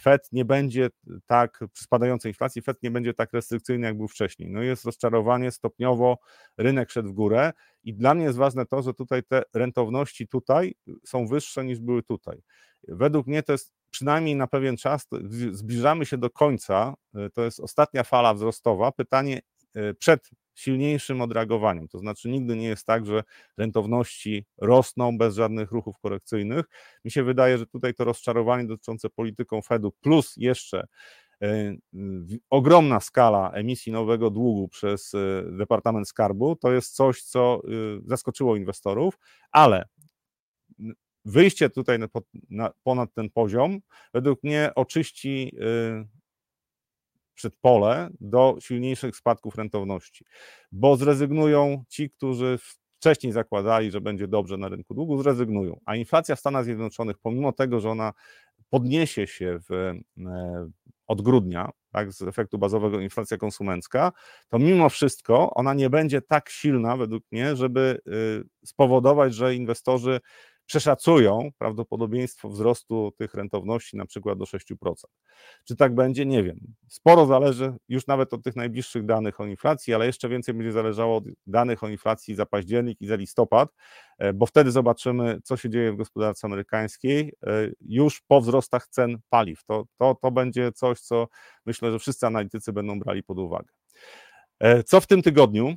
Fed nie będzie tak, przy spadającej inflacji, Fed nie będzie tak restrykcyjny, jak był wcześniej. No jest rozczarowanie, stopniowo rynek szedł w górę i dla mnie jest ważne to, że tutaj te rentowności tutaj są wyższe niż były tutaj. Według mnie to jest przynajmniej na pewien czas, zbliżamy się do końca, e, to jest ostatnia fala wzrostowa. Pytanie e, przed silniejszym odreagowaniem. To znaczy, nigdy nie jest tak, że rentowności rosną bez żadnych ruchów korekcyjnych. Mi się wydaje, że tutaj to rozczarowanie dotyczące polityką Fedu, plus jeszcze e, ogromna skala emisji nowego długu przez e, Departament Skarbu, to jest coś, co zaskoczyło inwestorów, ale wyjście tutaj ponad ten poziom według mnie oczyści przedpole do silniejszych spadków rentowności, bo zrezygnują ci, którzy wcześniej zakładali, że będzie dobrze na rynku długu, zrezygnują. A inflacja w Stanach Zjednoczonych, pomimo tego, że ona podniesie się w, e, od grudnia, tak, z efektu bazowego inflacja konsumencka, to mimo wszystko ona nie będzie tak silna według mnie, żeby y, spowodować, że inwestorzy przeszacują prawdopodobieństwo wzrostu tych rentowności na przykład do 6%. Czy tak będzie? Nie wiem. Sporo zależy już nawet od tych najbliższych danych o inflacji, ale jeszcze więcej będzie zależało od danych o inflacji za październik i za listopad, e, bo wtedy zobaczymy, co się dzieje w gospodarce amerykańskiej e, już po wzrostach cen paliw. To, to, to będzie coś, co myślę, że wszyscy analitycy będą brali pod uwagę. E, co w tym tygodniu?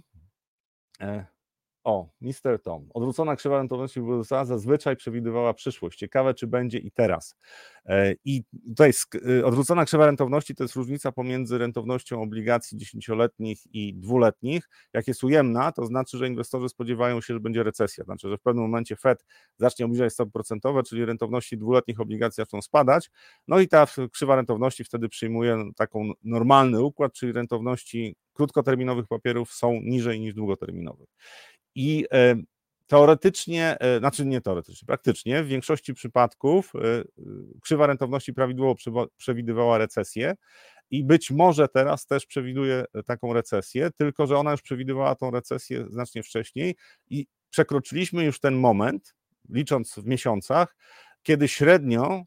O, Mr. Tom. Odwrócona krzywa rentowności USA zazwyczaj przewidywała przyszłość. Ciekawe, czy będzie i teraz. E, I tutaj y, odwrócona krzywa rentowności to jest różnica pomiędzy rentownością obligacji dziesięcioletnich i dwuletnich. Jak jest ujemna, to znaczy, że inwestorzy spodziewają się, że będzie recesja. Znaczy, że w pewnym momencie Fed zacznie obniżać stopy procentowe, czyli rentowności dwuletnich obligacji zaczną spadać. No i ta krzywa rentowności wtedy przyjmuje taką normalny układ, czyli rentowności krótkoterminowych papierów są niżej niż długoterminowych. I e, teoretycznie, e, znaczy nie teoretycznie, praktycznie w większości przypadków e, krzywa rentowności prawidłowo przewidywała recesję i być może teraz też przewiduje taką recesję, tylko że ona już przewidywała tą recesję znacznie wcześniej i przekroczyliśmy już ten moment, licząc w miesiącach, kiedy średnio,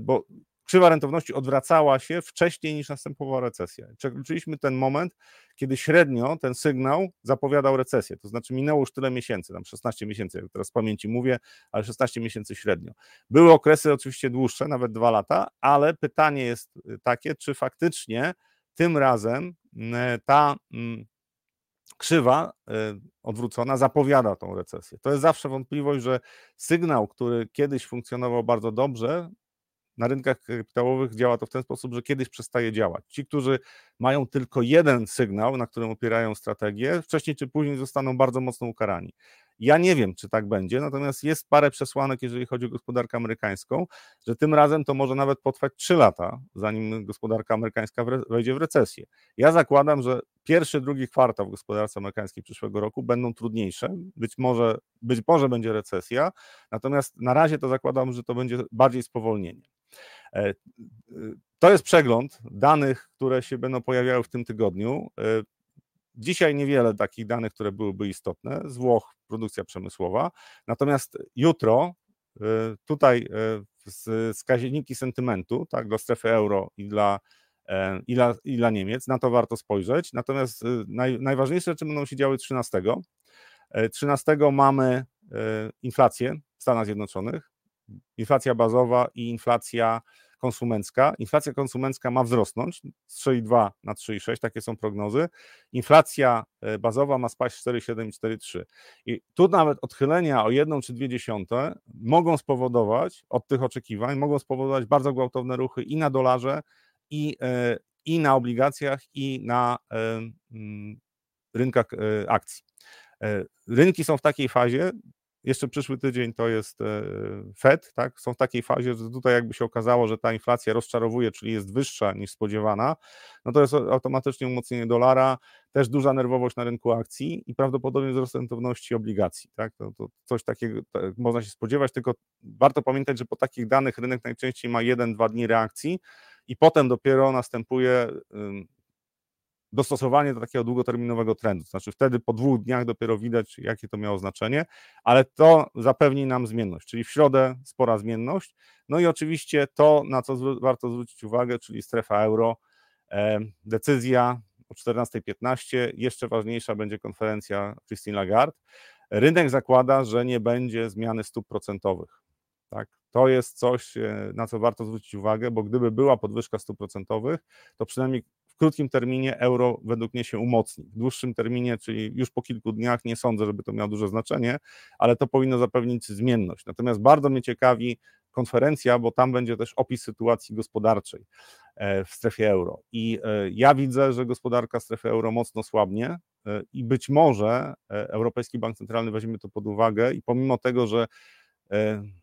bo krzywa rentowności odwracała się wcześniej niż następowała recesja. Przekroczyliśmy ten moment, kiedy średnio ten sygnał zapowiadał recesję, to znaczy minęło już tyle miesięcy, tam 16 miesięcy, jak teraz z pamięci mówię, ale 16 miesięcy średnio. Były okresy oczywiście dłuższe, nawet dwa lata, ale pytanie jest y, takie, czy faktycznie tym razem y, ta mm, krzywa y, odwrócona zapowiada tą recesję. To jest zawsze wątpliwość, że sygnał, który kiedyś funkcjonował bardzo dobrze, na rynkach kapitałowych działa to w ten sposób, że kiedyś przestaje działać. Ci, którzy mają tylko jeden sygnał, na którym opierają strategię, wcześniej czy później zostaną bardzo mocno ukarani. Ja nie wiem, czy tak będzie, natomiast jest parę przesłanek, jeżeli chodzi o gospodarkę amerykańską, że tym razem to może nawet potrwać 3 lata, zanim gospodarka amerykańska wejdzie w recesję. Ja zakładam, że pierwszy, drugi kwartał w gospodarce amerykańskiej przyszłego roku będą trudniejsze, być może, być może będzie recesja, natomiast na razie to zakładam, że to będzie bardziej spowolnienie. E, to jest przegląd danych, które się będą pojawiały w tym tygodniu. E, dzisiaj niewiele takich danych, które byłyby istotne. Z Włoch produkcja przemysłowa. Natomiast jutro e, tutaj wskaźniki sentymentu tak, dla strefy euro i dla, i, dla, i dla Niemiec, na to warto spojrzeć. Natomiast naj, najważniejsze rzeczy będą się działy 13. 13 mamy inflację w Stanach Zjednoczonych inflacja bazowa i inflacja konsumencka. Inflacja konsumencka ma wzrosnąć z 3,2 na 3,6, takie są prognozy. Inflacja e, bazowa ma spaść 4,7 i 4,3. I tu nawet odchylenia o 1 czy 2 dziesiąte mogą spowodować, od tych oczekiwań, mogą spowodować bardzo gwałtowne ruchy i na dolarze, i, e, i na obligacjach, i na e, mm, rynkach akcji. Rynki są w takiej fazie, jeszcze przyszły tydzień to jest e, Fed, tak? Są w takiej fazie, że tutaj jakby się okazało, że ta inflacja rozczarowuje, czyli jest wyższa niż spodziewana, no to jest automatycznie umocnienie dolara, też duża nerwowość na rynku akcji i prawdopodobnie wzrost rentowności obligacji, tak? To, to coś takiego tak, można się spodziewać, tylko warto pamiętać, że po takich danych rynek najczęściej ma jeden, dwa dni reakcji i potem dopiero następuje dostosowanie do takiego długoterminowego trendu. To znaczy wtedy po dwóch dniach dopiero widać, jakie to miało znaczenie, ale to zapewni nam zmienność, czyli w środę spora zmienność. No i oczywiście to, na co warto zwrócić uwagę, czyli strefa euro, decyzja o 14.15, jeszcze ważniejsza będzie konferencja Christine Lagarde. Rynek zakłada, że nie będzie zmiany stóp procentowych. Tak? To jest coś, e, na co warto zwrócić uwagę, bo gdyby była podwyżka stóp procentowych, to przynajmniej krótkim terminie euro według mnie się umocni. W dłuższym terminie, czyli już po kilku dniach, nie sądzę, żeby to miało duże znaczenie, ale to powinno zapewnić zmienność. Natomiast bardzo mnie ciekawi konferencja, bo tam będzie też opis sytuacji gospodarczej e, w strefie euro. I e, ja widzę, że gospodarka strefy euro mocno słabnie e, i być może Europejski Bank Centralny weźmie to pod uwagę i pomimo tego, że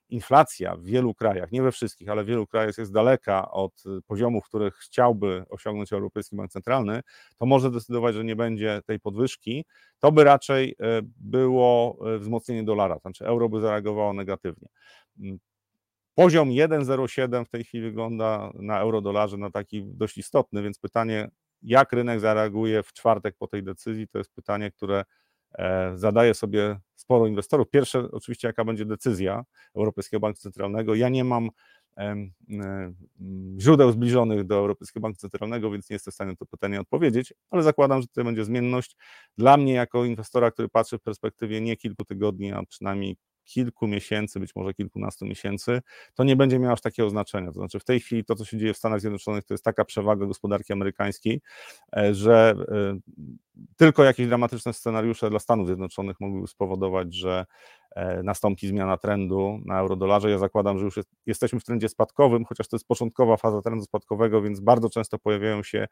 inflacja w wielu krajach, nie we wszystkich, ale w wielu krajach jest daleka od y, poziomów, których chciałby osiągnąć Europejski Bank Centralny, to może decydować, że nie będzie tej podwyżki, to by raczej e, było e, wzmocnienie dolara, to znaczy euro by zareagowało negatywnie. Mm, poziom 1,07 w tej chwili wygląda na euro-dolarze na taki dość istotny, więc pytanie, jak rynek zareaguje w czwartek po tej decyzji, to jest pytanie, które zadaje sobie sporo inwestorów. Pierwsze, oczywiście, jaka będzie decyzja Europejskiego Banku Centralnego. Ja nie mam źródeł zbliżonych do Europejskiego Banku Centralnego, więc nie jestem w stanie na to pytanie odpowiedzieć, ale zakładam, że tutaj będzie zmienność. Dla mnie, jako inwestora, który patrzy w perspektywie nie kilku tygodni, a przynajmniej kilku miesięcy, być może kilkunastu miesięcy, to nie będzie miało aż takiego znaczenia. To znaczy, w tej chwili to, co się dzieje w Stanach Zjednoczonych, to jest taka przewaga gospodarki amerykańskiej, e, że e, tylko jakieś dramatyczne scenariusze dla Stanów Zjednoczonych mogłyby spowodować, że nastąpi zmiana trendu na eurodolarze. Ja zakładam, że już jest, jesteśmy w trendzie spadkowym, chociaż to jest początkowa faza trendu spadkowego, więc bardzo często pojawiają się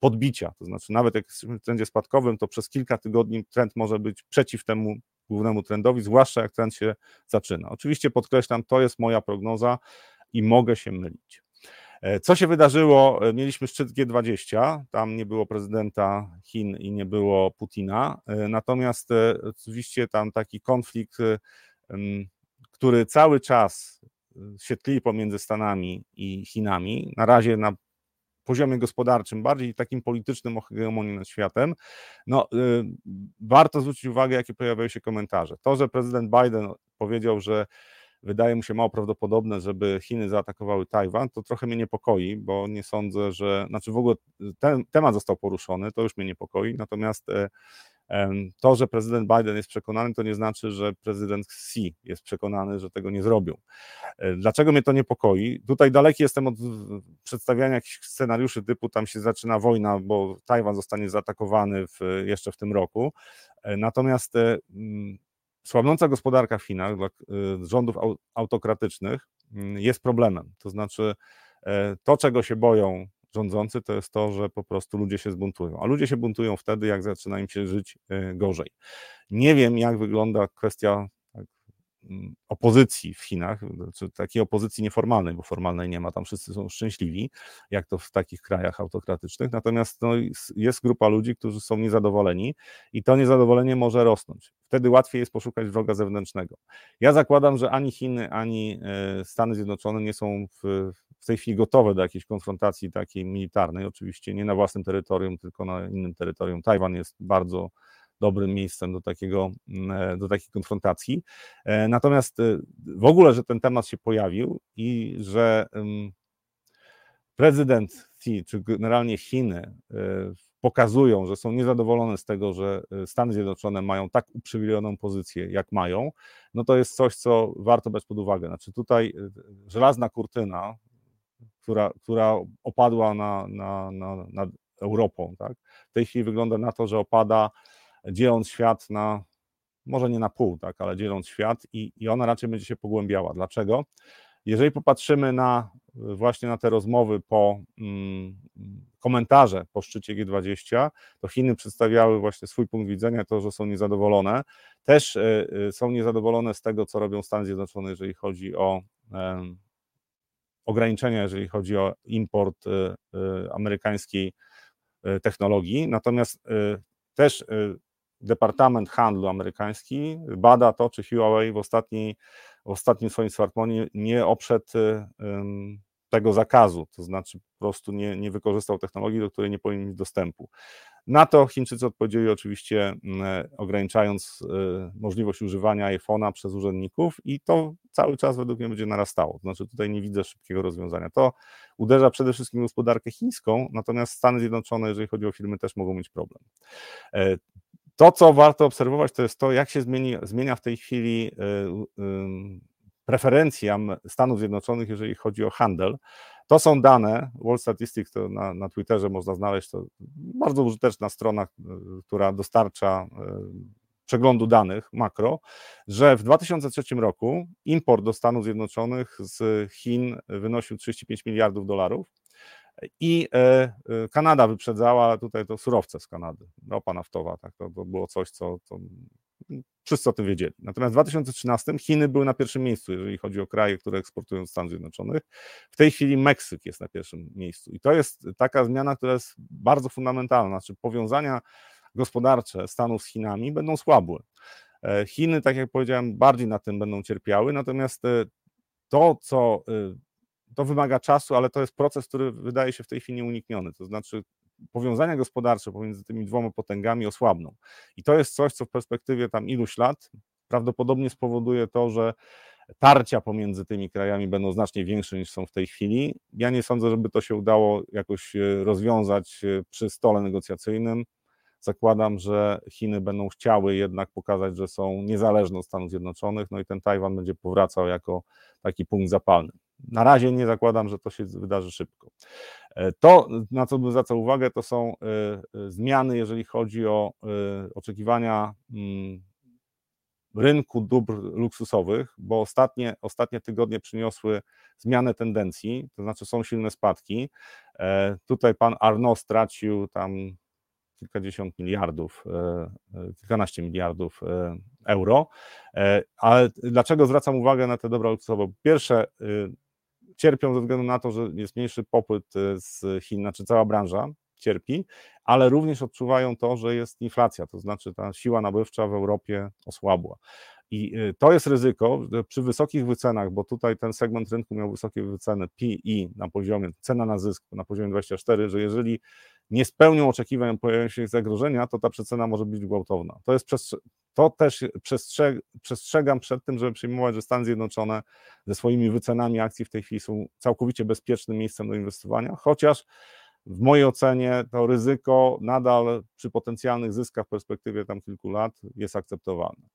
podbicia. To znaczy, nawet jak jesteśmy w trendzie spadkowym, to przez kilka tygodni trend może być przeciw temu głównemu trendowi, zwłaszcza jak trend się zaczyna. Oczywiście podkreślam, to jest moja prognoza i mogę się mylić. E, co się wydarzyło? E, mieliśmy szczyt G20, tam nie było prezydenta Chin i nie było Putina, e, natomiast oczywiście tam taki konflikt, który cały czas się tli pomiędzy Stanami i Chinami, na razie na poziomie gospodarczym, bardziej takim politycznym o hegemonii nad światem, no, warto zwrócić uwagę, jakie pojawiają się komentarze. To, że prezydent Biden powiedział, że wydaje mu się mało prawdopodobne, żeby Chiny zaatakowały Tajwan, to trochę mnie niepokoi, bo nie sądzę, że, znaczy w ogóle ten temat został poruszony, to już mnie niepokoi, natomiast e, to, że prezydent Biden jest przekonany, to nie znaczy, że prezydent Xi jest przekonany, że tego nie zrobią. E, dlaczego mnie to niepokoi? Tutaj daleki jestem od przedstawiania jakichś scenariuszy typu tam się zaczyna wojna, bo Tajwan zostanie zaatakowany w, jeszcze w tym roku. E, natomiast słabnąca gospodarka w Chinach dla rządów autokratycznych mm, jest problemem. To znaczy to, czego się boją rządzący, to jest to, że po prostu ludzie się zbuntują. A ludzie się buntują wtedy, jak zaczyna im się żyć e, gorzej. Nie wiem, jak wygląda kwestia opozycji w Chinach, takiej opozycji nieformalnej, bo formalnej nie ma, tam wszyscy są szczęśliwi, jak to w takich krajach autokratycznych, natomiast no, jest grupa ludzi, którzy są niezadowoleni i to niezadowolenie może rosnąć. Wtedy łatwiej jest poszukać wroga zewnętrznego. Ja zakładam, że ani Chiny, ani e, Stany Zjednoczone nie są w, w tej chwili gotowe do jakiejś konfrontacji takiej militarnej, oczywiście nie na własnym terytorium, tylko na innym terytorium. Tajwan jest bardzo dobrym miejscem do, takiego, mm, e, do takiej konfrontacji. E, natomiast e, w ogóle, że ten temat się pojawił i że prezydent Xi, czy generalnie Chiny pokazują, że są niezadowolone z tego, że Stany Zjednoczone mają tak uprzywilejowaną pozycję, jak mają, no to jest coś, co warto brać pod uwagę. Znaczy tutaj żelazna kurtyna, która, która opadła na, na, na, nad Europą. Tak? W tej chwili wygląda na to, że opada, dzieląc świat na, może nie na pół, tak, ale dzieląc świat i, i ona raczej będzie się pogłębiała. Dlaczego? Jeżeli popatrzymy na właśnie na te rozmowy po mm, komentarze po szczycie G20, to Chiny przedstawiały właśnie swój punkt widzenia, to, że są niezadowolone. Też y, y, są niezadowolone z tego, co robią Stany Zjednoczone, jeżeli chodzi o ograniczenia, jeżeli chodzi o import y, y, amerykańskiej y, technologii. Natomiast też Departament Handlu amerykański bada to, czy Huawei w, ostatniej, w ostatnim swoim smartfonie nie oprzedł tego zakazu, to znaczy po prostu nie, nie wykorzystał technologii, do której nie powinien mieć dostępu. Na to Chińczycy odpowiedzieli oczywiście mm, ograniczając y, możliwość używania iPhone'a przez urzędników i to cały czas według mnie będzie narastało. Znaczy tutaj nie widzę szybkiego rozwiązania. To uderza przede wszystkim gospodarkę chińską, natomiast Stany Zjednoczone, jeżeli chodzi o firmy, też mogą mieć problem. To, co warto obserwować, to jest to, jak się zmieni, zmienia w tej chwili y, y, preferencja Stanów Zjednoczonych, jeżeli chodzi o handel. To są dane, World Statistics to na, na Twitterze można znaleźć, to bardzo użyteczna strona, e, która dostarcza przeglądu danych makro, że w 2003 roku import do Stanów Zjednoczonych z Chin wynosił 35 miliardów dolarów i e, Kanada wyprzedzała tutaj to surowce z Kanady, ropa naftowa, tak, to, to było coś, co, co Wszyscy o tym wiedzieli. Natomiast w 2013 Chiny były na pierwszym miejscu, jeżeli chodzi o kraje, które eksportują do Stanów Zjednoczonych. W tej chwili Meksyk jest na pierwszym miejscu. I to jest taka zmiana, która jest bardzo fundamentalna. Znaczy, powiązania gospodarcze Stanów z Chinami będą słabłe. E, Chiny, tak jak powiedziałem, bardziej na tym będą cierpiały, natomiast e, to, co e, to wymaga czasu, ale to jest proces, który wydaje się w tej chwili nieunikniony. To znaczy, powiązania gospodarcze pomiędzy tymi dwoma potęgami osłabną. I to jest coś, co w perspektywie tam iluś lat prawdopodobnie spowoduje to, że tarcia pomiędzy tymi krajami będą znacznie większe niż są w tej chwili. Ja nie sądzę, żeby to się udało jakoś e, rozwiązać e, przy stole negocjacyjnym. Zakładam, że Chiny będą chciały jednak pokazać, że są niezależne od Stanów Zjednoczonych, no i ten Tajwan będzie powracał jako taki punkt zapalny. Na razie nie zakładam, że to się wydarzy szybko. E, to, na co bym zwracał uwagę, to są zmiany, jeżeli chodzi o oczekiwania mm, rynku dóbr luksusowych, bo ostatnie, ostatnie tygodnie przyniosły zmianę tendencji, to znaczy są silne spadki. E, tutaj pan Arnaud stracił tam kilkadziesiąt miliardów, e, e, kilkanaście miliardów euro. Ale dlaczego zwracam uwagę na te dobra luksusowe? Pierwsze, cierpią ze względu na to, że jest mniejszy popyt z Chin, znaczy cała branża cierpi, ale również odczuwają to, że jest inflacja, to znaczy ta siła nabywcza w Europie osłabła. I y, to jest ryzyko przy wysokich wycenach, bo tutaj ten segment rynku miał wysokie wyceny PI na poziomie, cena na zysk na poziomie 24, że jeżeli nie spełnią oczekiwań, pojawią się zagrożenia, to ta przecena może być gwałtowna. To, jest to też przestrzeg przestrzegam przed tym, żeby przyjmować, że Stany Zjednoczone ze swoimi wycenami akcji w tej chwili są całkowicie bezpiecznym miejscem do inwestowania, chociaż w mojej ocenie to ryzyko nadal przy potencjalnych zyskach w perspektywie tam kilku lat jest akceptowalne.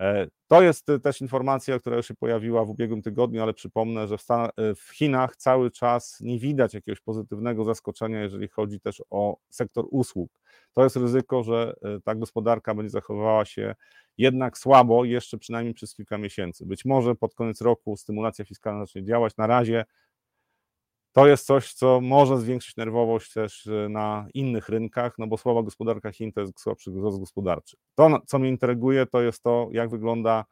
E, to jest też informacja, która już się pojawiła w ubiegłym tygodniu, ale przypomnę, że w, Stan w Chinach cały czas nie widać jakiegoś pozytywnego zaskoczenia, jeżeli chodzi też o sektor usług. To jest ryzyko, że e, ta gospodarka będzie zachowywała się jednak słabo jeszcze przynajmniej przez kilka miesięcy. Być może pod koniec roku stymulacja fiskalna zacznie działać. Na razie to jest coś, co może zwiększyć nerwowość też e, na innych rynkach, no bo słaba gospodarka Chin to jest słabszy wzrost gospodarczy. To, co mnie interesuje, to jest to, jak wygląda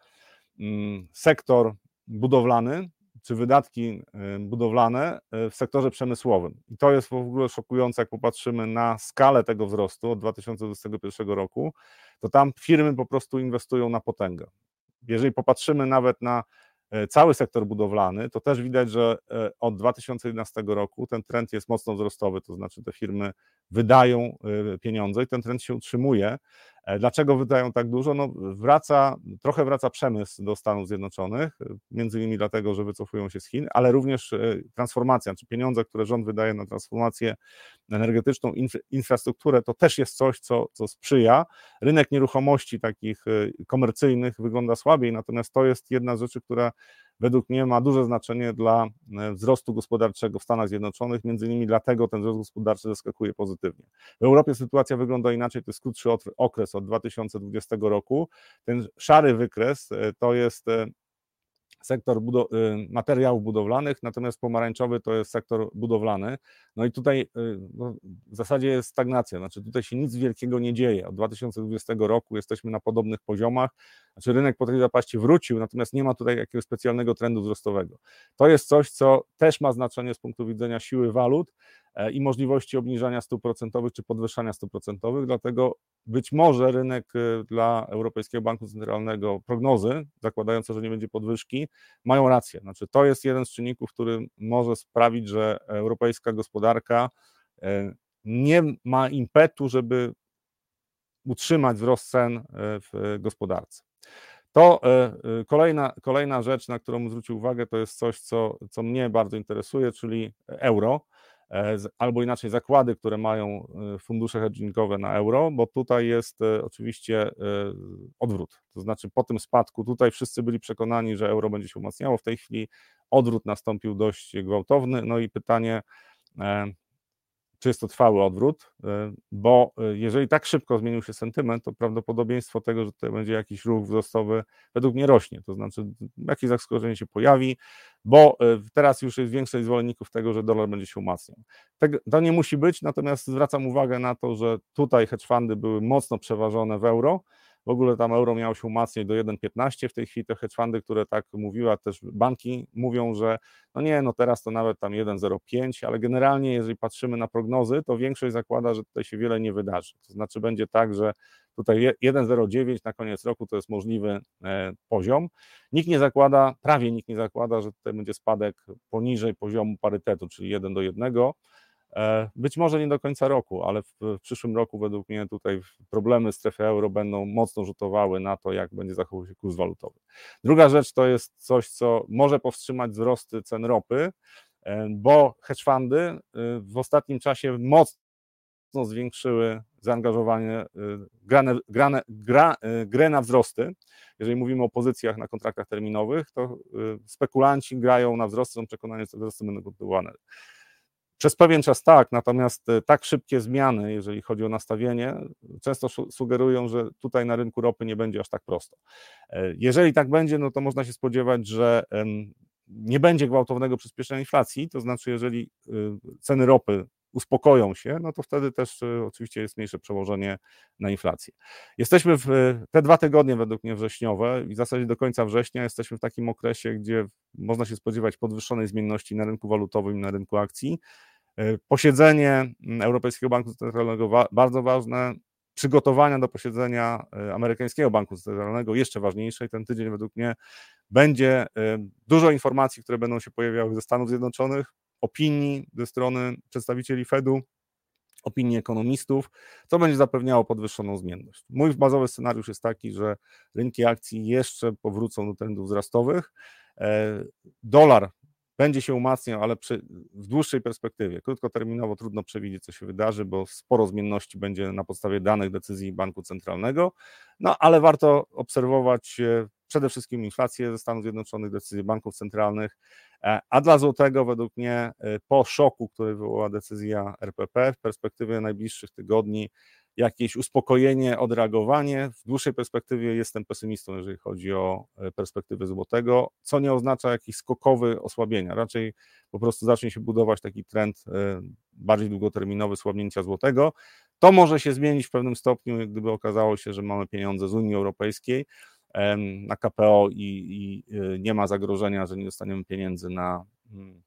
mm, sektor budowlany, czy wydatki e, budowlane e, w sektorze przemysłowym. I to jest w ogóle szokujące, jak popatrzymy na skalę tego wzrostu od 2021 roku, to tam firmy po prostu inwestują na potęgę. Jeżeli popatrzymy nawet na cały sektor budowlany, to też widać, że e, od 2011 roku ten trend jest mocno wzrostowy, to znaczy te firmy wydają e, pieniądze i ten trend się utrzymuje. Dlaczego wydają tak dużo? No wraca, trochę wraca przemysł do Stanów Zjednoczonych, między innymi dlatego, że wycofują się z Chin, ale również transformacja, czy pieniądze, które rząd wydaje na transformację energetyczną, infrastrukturę, to też jest coś, co, co sprzyja. Rynek nieruchomości takich komercyjnych wygląda słabiej, natomiast to jest jedna z rzeczy, która według mnie ma duże znaczenie dla e, wzrostu gospodarczego w Stanach Zjednoczonych, między innymi dlatego ten wzrost gospodarczy zaskakuje pozytywnie. W Europie sytuacja wygląda inaczej, to jest krótszy okres od 2020 roku. Ten szary wykres e, to jest e, sektor budow y, materiałów budowlanych, natomiast pomarańczowy to jest sektor budowlany. No i tutaj y, no, w zasadzie jest stagnacja, znaczy tutaj się nic wielkiego nie dzieje. Od 2020 roku jesteśmy na podobnych poziomach, znaczy rynek po tej zapaści wrócił, natomiast nie ma tutaj jakiegoś specjalnego trendu wzrostowego. To jest coś, co też ma znaczenie z punktu widzenia siły walut, i możliwości obniżania stóp procentowych czy podwyższania stóp procentowych, dlatego być może rynek e, dla Europejskiego Banku Centralnego prognozy, zakładające, że nie będzie podwyżki, mają rację. Znaczy, to jest jeden z czynników, który może sprawić, że europejska gospodarka e, nie ma impetu, żeby utrzymać wzrost cen w gospodarce. To kolejna, kolejna rzecz, na którą zwrócił uwagę, to jest coś, co, co mnie bardzo interesuje, czyli euro. E, albo inaczej zakłady, które mają e, fundusze hedgingowe na euro, bo tutaj jest e, oczywiście odwrót. To znaczy po tym spadku tutaj wszyscy byli przekonani, że euro będzie się umacniało, w tej chwili odwrót nastąpił dość gwałtowny. No i pytanie, czy jest to trwały odwrót, e, bo e, jeżeli tak szybko zmienił się sentyment, to prawdopodobieństwo tego, że tutaj będzie jakiś ruch wzrostowy, według mnie rośnie. To znaczy, jakieś zaskoczenie się pojawi, bo e, teraz już jest większość zwolenników tego, że dolar będzie się umacniał. To nie musi być, natomiast zwracam uwagę na to, że tutaj hedge fundy były mocno przeważone w euro, w ogóle tam euro miało się umacniać do 1,15. W tej chwili te hedge fundy, które tak mówiła, też banki mówią, że no nie, no teraz to nawet tam 1,05, ale generalnie, jeżeli patrzymy na prognozy, to większość zakłada, że tutaj się wiele nie wydarzy. To znaczy będzie tak, że tutaj 1,09 na koniec roku to jest możliwy e, poziom. Nikt nie zakłada, prawie nikt nie zakłada, że tutaj będzie spadek poniżej poziomu parytetu, czyli 1 do 1 E, być może nie do końca roku, ale w, w przyszłym roku według mnie tutaj problemy strefy euro będą mocno rzutowały na to, jak będzie zachował się kurs walutowy. Druga rzecz to jest coś, co może powstrzymać wzrosty cen ropy, e, bo hedge fundy e, w ostatnim czasie mocno zwiększyły zaangażowanie, grane, grane, gra, grę na wzrosty. Jeżeli mówimy o pozycjach na kontraktach terminowych, to spekulanci grają na wzrosty, są przekonani, że te wzrosty będą kontynuowane. Przez pewien czas tak, natomiast e, tak szybkie zmiany, jeżeli chodzi o nastawienie, często sugerują, że tutaj na rynku ropy nie będzie aż tak prosto. E, jeżeli tak będzie, no to można się spodziewać, że nie będzie gwałtownego przyspieszenia inflacji, to znaczy, jeżeli y, ceny ropy uspokoją się, no to wtedy też y, oczywiście jest mniejsze przełożenie na inflację. Jesteśmy w te dwa tygodnie według mnie wrześniowe i w zasadzie do końca września jesteśmy w takim okresie, gdzie można się spodziewać podwyższonej zmienności na rynku walutowym i na rynku akcji. E, posiedzenie mm, Europejskiego Banku Centralnego bardzo ważne, przygotowania do posiedzenia e, amerykańskiego banku centralnego jeszcze ważniejsze i ten tydzień według mnie będzie e, dużo informacji, które będą się pojawiały ze Stanów Zjednoczonych, opinii ze strony przedstawicieli Fedu, opinii ekonomistów, co będzie zapewniało podwyższoną zmienność. Mój bazowy scenariusz jest taki, że rynki akcji jeszcze powrócą do trendów wzrostowych. Dolar będzie się umacniał, ale przy, w dłuższej perspektywie. Krótkoterminowo trudno przewidzieć, co się wydarzy, bo sporo zmienności będzie na podstawie danych decyzji Banku Centralnego, no ale warto obserwować przede wszystkim inflację ze Stanów Zjednoczonych, decyzje banków centralnych, e, a dla złotego według mnie e, po szoku, który wywołała decyzja RPP w perspektywie najbliższych tygodni jakieś uspokojenie, odreagowanie. W dłuższej perspektywie jestem pesymistą, jeżeli chodzi o e, perspektywę złotego, co nie oznacza jakiś skokowy osłabienia. Raczej po prostu zacznie się budować taki trend bardziej długoterminowy słabnięcia złotego. To może się zmienić w pewnym stopniu, gdyby okazało się, że mamy pieniądze z Unii Europejskiej na KPO i, i e, nie ma zagrożenia, że nie dostaniemy pieniędzy na mm,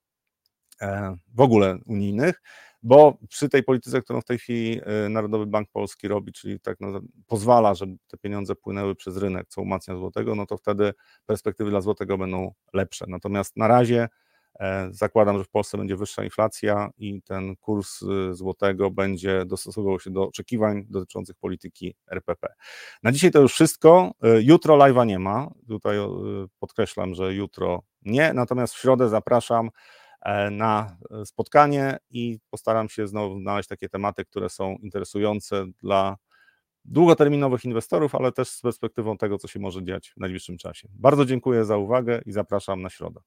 w ogóle unijnych bo przy tej polityce, którą w tej chwili y, Narodowy Bank Polski robi, czyli tak no, pozwala, żeby te pieniądze płynęły przez rynek, co umacnia złotego, no to wtedy perspektywy dla złotego będą lepsze. Natomiast na razie e, zakładam, że w Polsce będzie wyższa inflacja i ten kurs y, złotego będzie dostosowywał się do oczekiwań dotyczących polityki RPP. Na dzisiaj to już wszystko. Y, jutro live'a nie ma. Tutaj podkreślam, że jutro nie, natomiast w środę zapraszam E, na e, spotkanie i postaram się znowu znaleźć takie tematy, które są interesujące dla długoterminowych inwestorów, ale też z perspektywą tego, co się może dziać w najbliższym czasie. Bardzo dziękuję za uwagę i zapraszam na środę.